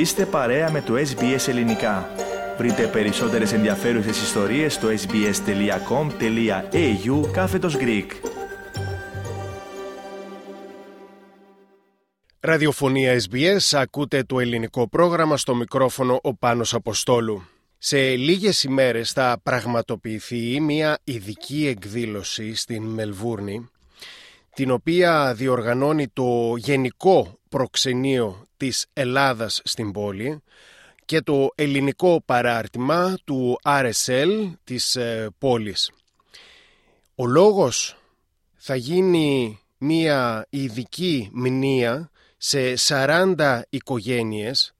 Είστε παρέα με το SBS Ελληνικά. Βρείτε περισσότερες ενδιαφέρουσες ιστορίες στο sbs.com.au κάθετος Greek. Ραδιοφωνία SBS, ακούτε το ελληνικό πρόγραμμα στο μικρόφωνο ο Πάνος Αποστόλου. Σε λίγες ημέρες θα πραγματοποιηθεί μια ειδική εκδήλωση στην Μελβούρνη την οποία διοργανώνει το Γενικό Προξενείο της Ελλάδας στην πόλη και το ελληνικό παράρτημα του RSL της ε, πόλης. Ο λόγος θα γίνει μία ειδική μνήα σε 40 οικογένειες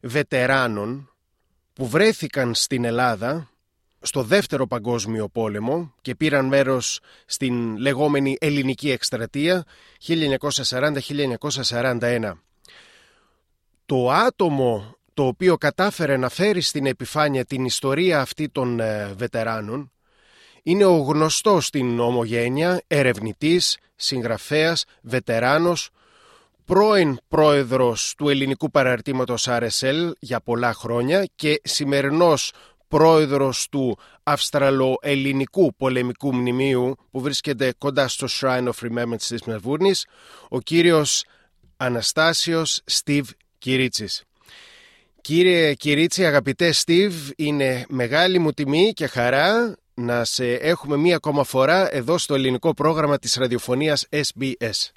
βετεράνων που βρέθηκαν στην Ελλάδα στο δεύτερο παγκόσμιο πόλεμο και πήραν μέρος στην λεγόμενη ελληνική εκστρατεία 1940-1941. Το άτομο το οποίο κατάφερε να φέρει στην επιφάνεια την ιστορία αυτή των ε, βετεράνων είναι ο γνωστός στην ομογένεια, ερευνητής, συγγραφέας, βετεράνος, πρώην πρόεδρος του ελληνικού παραρτήματος RSL για πολλά χρόνια και σημερινός πρόεδρος του Αυστραλο-Ελληνικού Πολεμικού Μνημείου που βρίσκεται κοντά στο Shrine of Remembrance της Μελβούρνης, ο κύριος Αναστάσιος Στίβ Κυρίτσης. Κύριε Κυρίτσι, αγαπητέ Στίβ, είναι μεγάλη μου τιμή και χαρά να σε έχουμε μία ακόμα φορά εδώ στο ελληνικό πρόγραμμα της ραδιοφωνίας SBS.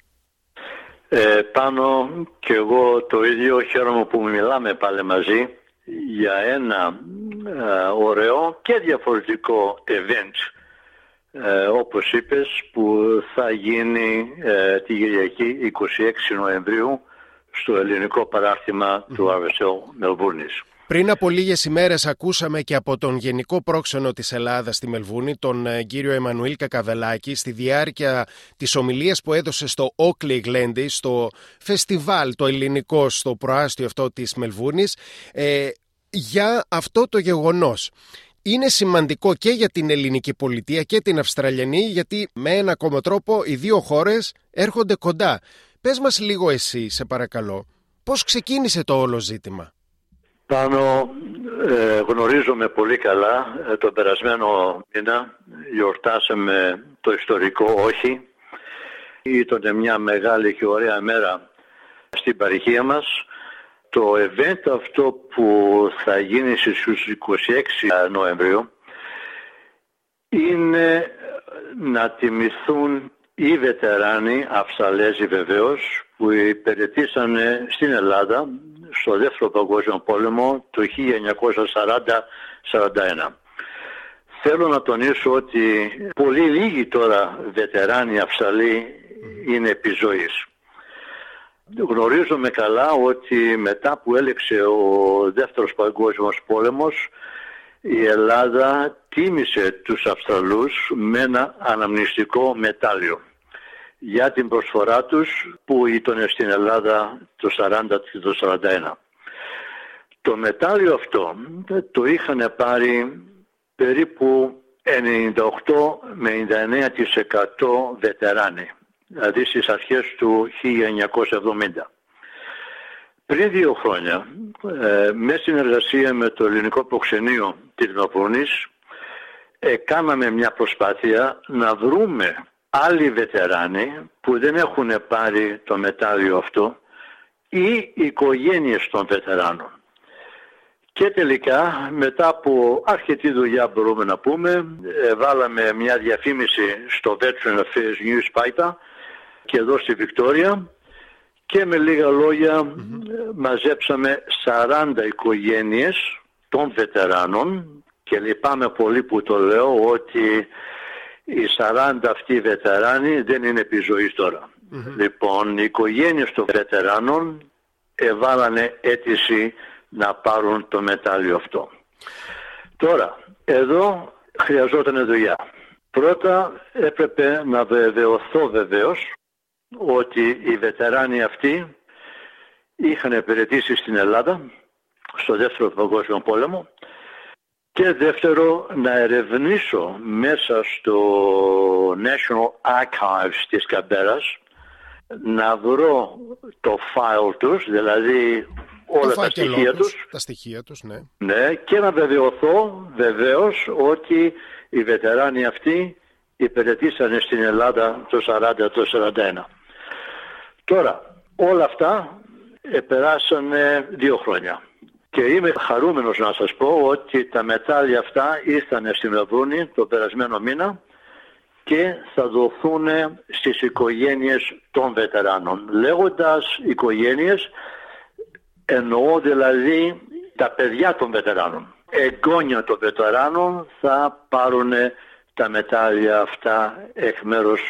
Ε, πάνω και εγώ το ίδιο χαίρομαι που μιλάμε πάλι μαζί για ένα ε, ωραίο και διαφορετικό event ε, όπως είπες που θα γίνει ε, τη Κυριακή 26 Νοεμβρίου στο ελληνικό παράρτημα του RSL Μελβούρνης. Πριν από λίγες ημέρες ακούσαμε και από τον Γενικό Πρόξενο της Ελλάδας στη Μελβούνη, τον κύριο Εμμανουήλ Κακαβελάκη, στη διάρκεια της ομιλίας που έδωσε στο Oakley Glendy, στο φεστιβάλ το ελληνικό στο προάστιο αυτό της Μελβούνης, ε, για αυτό το γεγονός. Είναι σημαντικό και για την ελληνική πολιτεία και την Αυστραλιανή γιατί με ένα ακόμα τρόπο οι δύο χώρες έρχονται κοντά. Πες μας λίγο εσύ, σε παρακαλώ, πώς ξεκίνησε το όλο ζήτημα; Πάνω ε, γνωρίζομαι πολύ καλά. Ε, τον περασμένο μήνα γιορτάσαμε το ιστορικό όχι. Ήταν μια μεγάλη και ωραία μέρα στην παροικία μας το event αυτό που θα γίνει στις 26 Νοεμβρίου είναι να τιμηθούν οι βετεράνοι Αυσαλέζοι βεβαίως που υπηρετήσανε στην Ελλάδα στο δεύτερο παγκόσμιο πόλεμο το 1940-41. Θέλω να τονίσω ότι πολύ λίγοι τώρα βετεράνοι Αυσαλοί είναι επί ζωής. Γνωρίζουμε καλά ότι μετά που έλεξε ο δεύτερος παγκόσμιος πόλεμος η Ελλάδα τίμησε τους Αυστραλούς με ένα αναμνηστικό μετάλλιο για την προσφορά τους που ήταν στην Ελλάδα το 40 και το 41. Το μετάλλιο αυτό το είχαν πάρει περίπου 98 με 99% βετεράνοι δηλαδή στις αρχές του 1970. Πριν δύο χρόνια, ε, με συνεργασία με το ελληνικό προξενείο της Νοπρούνης, ε, κάναμε μια προσπάθεια να βρούμε άλλοι βετεράνοι που δεν έχουν πάρει το μετάλλιο αυτό ή οικογένειες των βετεράνων. Και τελικά μετά από αρκετή δουλειά μπορούμε να πούμε ε, βάλαμε μια διαφήμιση στο Veteran Affairs News Paita και εδώ στη Βικτόρια και με λίγα μαζέψαμε 40 οικογένειες των βετεράνων και λυπάμαι πολύ που το λέω ότι οι 40 αυτοί βετεράνοι δεν είναι επί ζωής Λοιπόν, οι οικογένειες των βετεράνων εβάλανε αίτηση να πάρουν το μετάλλιο αυτό. Τώρα, εδώ χρειαζόταν δουλειά. Πρώτα έπρεπε να βεβαιωθώ βεβαίως ότι οι βετεράνοι αυτοί είχαν υπηρετήσει στην Ελλάδα στο δεύτερο παγκόσμιο πόλεμο και δεύτερο να ερευνήσω μέσα στο National Archives της Καμπέρας να βρω το file τους, δηλαδή όλα τα στοιχεία τους. Τα στοιχεία τους, ναι. Ναι, και να βεβαιωθώ βεβαίως ότι οι βετεράνοι αυτοί υπηρετήσανε στην Ελλάδα το 40 το 41. Τώρα, όλα αυτά περάσανε δύο χρόνια. Και είμαι χαρούμενος να σας πω ότι τα μετάλλια αυτά ήρθαν στην Μελβούνη το περασμένο μήνα και θα δοθούν στις οικογένειες των βετεράνων. Λέγοντας οικογένειες εννοώ δηλαδή τα παιδιά των βετεράνων. Εγγόνια των βετεράνων θα πάρουν τα μετάλλια αυτά εκ μέρους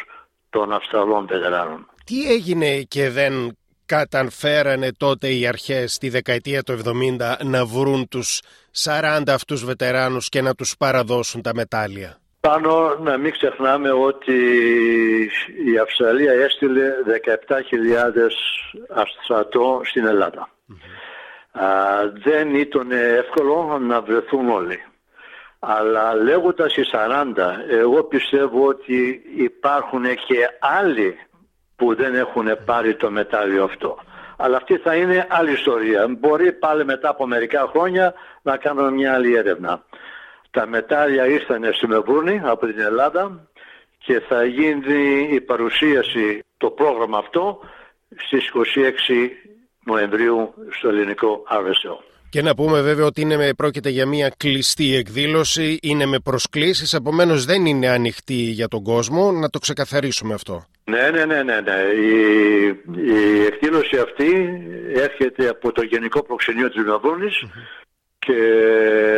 των Αυστραλών βετεράνων. Τι έγινε και δεν καταφέρανε τότε οι αρχές τη δεκαετία του 70 να βρουν τους 40 αυτούς βετεράνους και να τους παραδώσουν τα μετάλλια; Πάνω να μην ξεχνάμε ότι η Αυστραλία έστειλε 17.000 αστρατό στην ελλαδα δεν ήταν εύκολο να βρεθούν όλοι. Αλλά λέγοντας οι 40, εγώ πιστεύω ότι υπάρχουν και άλλοι που δεν έχουν πάρει το μετάλλιο αυτό. Αλλά αυτή θα είναι άλλη ιστορία. Μπορεί πάλι μετά από μερικά χρόνια να κάνουμε μια άλλη έρευνα. Τα μετάλλια ήρθαν στη Μεβούρνη από την Ελλάδα και θα γίνει η παρουσίαση το πρόγραμμα αυτό στις 26 Νοεμβρίου στο ελληνικό RSO. Και να πούμε βέβαια ότι είναι με, πρόκειται για μια κλειστή εκδήλωση, είναι με προσκλήσεις, επομένως δεν είναι ανοιχτή για τον κόσμο, να το ξεκαθαρίσουμε αυτό. Ναι, ναι, ναι, ναι. ναι. Η, η εκδήλωση αυτή έρχεται από το Γενικό Προξενείο της Μελβούρνης και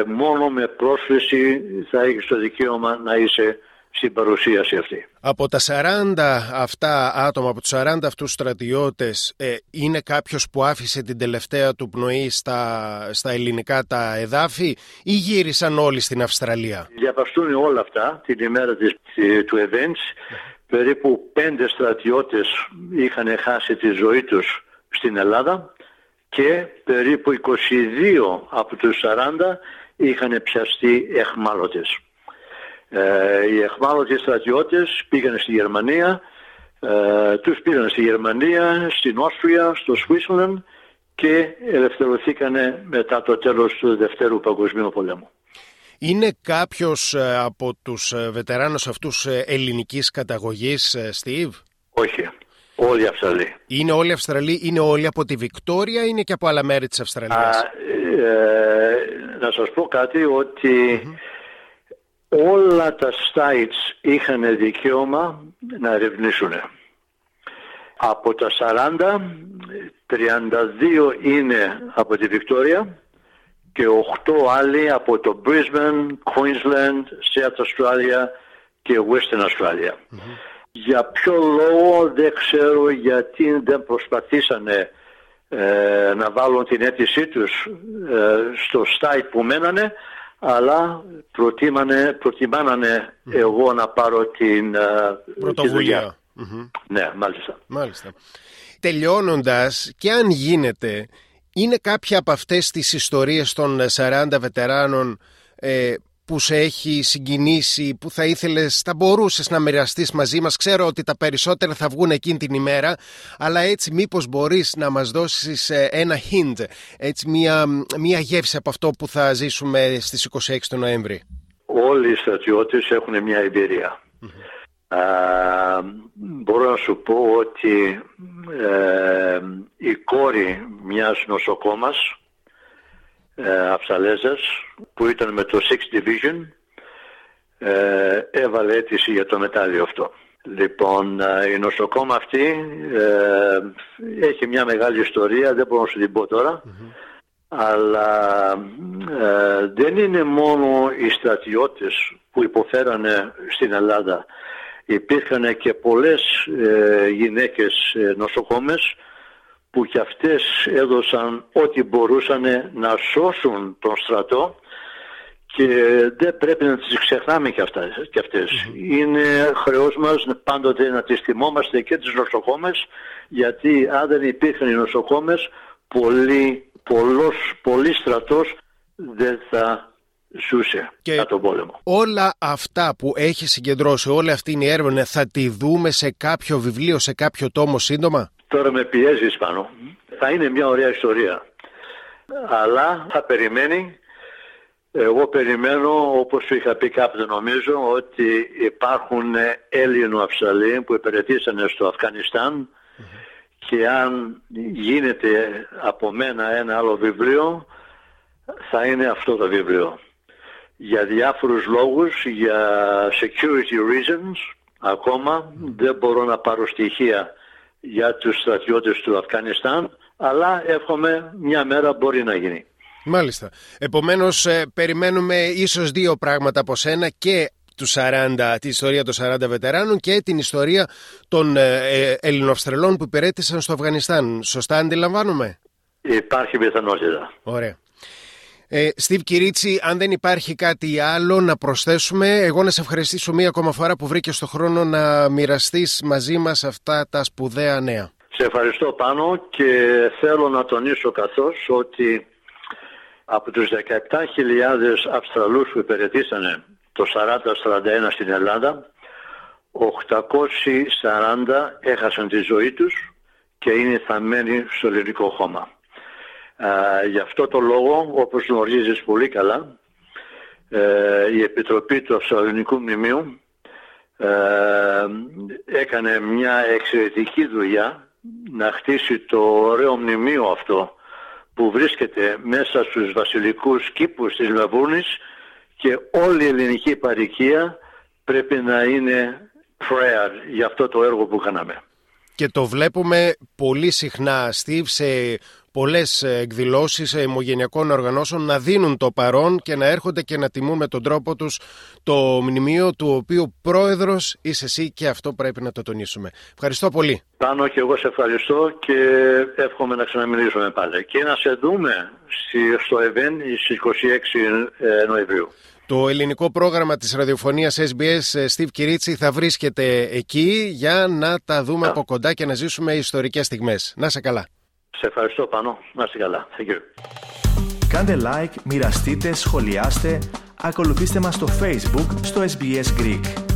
μόνο με πρόσκληση θα έχεις το δικαίωμα να είσαι στην παρουσίαση αυτή. Από τα 40 αυτά άτομα, από τους 40 αυτούς στρατιώτες, ε, είναι κάποιος που άφησε την τελευταία του πνοή στα, στα ελληνικά τα εδάφη ή γύρισαν όλοι στην Αυστραλία; Διαβαστούν όλα αυτά την ημέρα της, του events. Περίπου πέντε στρατιώτες είχαν χάσει τη ζωή τους στην Ελλάδα και περίπου 22 από τους 40 είχαν πιαστεί εχμάλωτες. Ε, οι εχμάλωτοι στρατιώτες πήγαν στη Γερμανία, ε, τους πήγαν στη Γερμανία, στην Όστρια, στο Σουίσλαντ και ελευθερωθήκανε μετά το τέλος του Δευτέρου Παγκοσμίου Πολέμου. Είναι κάποιος ε, από τους ε, βετεράνους αυτούς ελληνικής καταγωγής, Στίβ; Όχι. Όλοι Αυστραλοί. Είναι όλοι Αυστραλοί, είναι όλοι από τη Βικτόρια ή είναι και από άλλα μέρη της Αυστραλίας; Α, να σας πω κάτι όλα τα sites είχαν δικαίωμα να ερευνήσουν. Από τα 40, 32 είναι από τη Βικτόρια και 8 άλλοι από το Brisbane, Queensland, South Australia και Western Australia. Για ποιο λόγο δεν ξέρω γιατί δεν προσπαθήσανε ε, να βάλουν την αίτησή τους ε, στο site που μένανε αλλά προτιμάνε, προτιμάνανε εγώ να πάρω την πρωτοβουλία. Ναι, μάλιστα. μάλιστα. Τελειώνοντας, και αν γίνεται, είναι κάποια από αυτές τις ιστορίες των 40 βετεράνων ε, που σε έχει συγκινήσει, που θα ήθελες, θα μπορούσες να μοιραστείς μαζί μας. Ξέρω ότι τα περισσότερα θα βγουν εκείνη την ημέρα, αλλά έτσι μήπως μπορείς να μας δώσεις ε, ένα hint, έτσι μια, μια γεύση από αυτό που θα ζήσουμε στις 26 του Νοέμβρη. Όλοι οι στρατιώτες έχουν μια εμπειρία. μπορώ να σου πω ότι ε, η κόρη μιας νοσοκόμας ε, που ήταν με το 6 Division ε, έβαλε αίτηση για το μετάλλιο αυτό. Λοιπόν, ε, η νοσοκόμα αυτή ε, έχει μια μεγάλη ιστορία, δεν μπορώ να σου την πω τώρα, αλλά ε, δεν είναι μόνο οι στρατιώτες που υποφέρανε στην Ελλάδα. Υπήρχαν και πολλές γυναίκες νοσοκόμες που κι αυτές έδωσαν ό,τι μπορούσαν να σώσουν τον στρατό και δεν πρέπει να τις ξεχνάμε κι, αυτά, κι αυτες Είναι χρεός μας πάντοτε να τις θυμόμαστε και τις νοσοκόμες γιατί αν δεν υπήρχαν οι νοσοκόμες πολύ, πολλός, πολύ στρατός δεν θα ζούσε και τον πόλεμο. Όλα αυτά που έχει συγκεντρώσει, όλη αυτή η έρευνα θα τη δούμε σε κάποιο βιβλίο, σε κάποιο τόμο σύντομα; Τώρα με πιέζεις πάνω. Θα είναι μια ωραία ιστορία. αλλά θα περιμένει. Εγώ περιμένω, όπως σου είχα πει κάποτε νομίζω, ότι υπάρχουν Έλληνο Αυσαλοί που υπηρετήσαν στο αφγανισταν και αν γίνεται από μένα ένα άλλο βιβλίο, θα είναι αυτό το βιβλίο. Για διάφορους λόγους, για security reasons, ακόμα δεν μπορώ να πάρω στοιχεία για τους στρατιώτες του Αφγανιστάν, αλλά εύχομαι μια μέρα μπορεί να γίνει. Μάλιστα. Επομένως ε, περιμένουμε ίσως δύο πράγματα από σένα και του 40, τη ιστορία των 40 βετεράνων και την ιστορία των ε, ε, Ελληνοαυστραλών που υπηρέτησαν στο Αφγανιστάν. Σωστά αντιλαμβάνομαι; Υπάρχει πιθανότητα. Ωραία. Ε, Στίβ Κυρίτσι, αν δεν υπάρχει κάτι άλλο να προσθέσουμε, εγώ να σε ευχαριστήσω μία ακόμα φορά που βρήκες το χρόνο να μοιραστείς μαζί μας αυτά τα σπουδαία νέα. Σε ευχαριστώ πάνω και θέλω να τονίσω καθώς ότι από τους 17.000 Αυστραλούς που υπηρετήσανε το 40-41 στην Ελλάδα, 840 έχασαν τη ζωή τους και είναι θαμμένοι στο ελληνικό χώμα. Ε, γι' αυτό το λόγο, όπως γνωρίζεις πολύ καλά, ε, η Επιτροπή του Αυστραλινικού Μνημείου ε, έκανε μια εξαιρετική δουλειά να χτίσει το ωραίο μνημείο αυτό που βρίσκεται μέσα στους βασιλικούς κήπους της Λαβούνης και όλη η ελληνική παροικία πρέπει να είναι prayer για αυτό το έργο που κάναμε. Και το βλέπουμε πολύ συχνά, Στίβ, σε πολλές εκδηλώσεις αιμογενειακών οργανώσεων να δίνουν το παρόν και να έρχονται και να τιμούν με τον τρόπο τους το μνημείο του οποίου πρόεδρος είσαι εσύ και αυτό πρέπει να το τονίσουμε. Ευχαριστώ πολύ. Πάνω και εγώ σε ευχαριστώ και εύχομαι να ξαναμιλήσουμε πάλι και να σε δούμε στο event στις 26 ε, Νοεμβρίου. Το ελληνικό πρόγραμμα της ραδιοφωνίας SBS ε, Steve Κυρίτσι θα βρίσκεται εκεί για να τα δούμε από κοντά και να ζήσουμε ιστορικές στιγμές. Να σε καλά. Σε ευχαριστώ πάνω. Να είσαι καλά. Thank you. Κάντε like, μοιραστείτε, σχολιάστε, ακολουθήστε μας στο Facebook στο SBS Greek.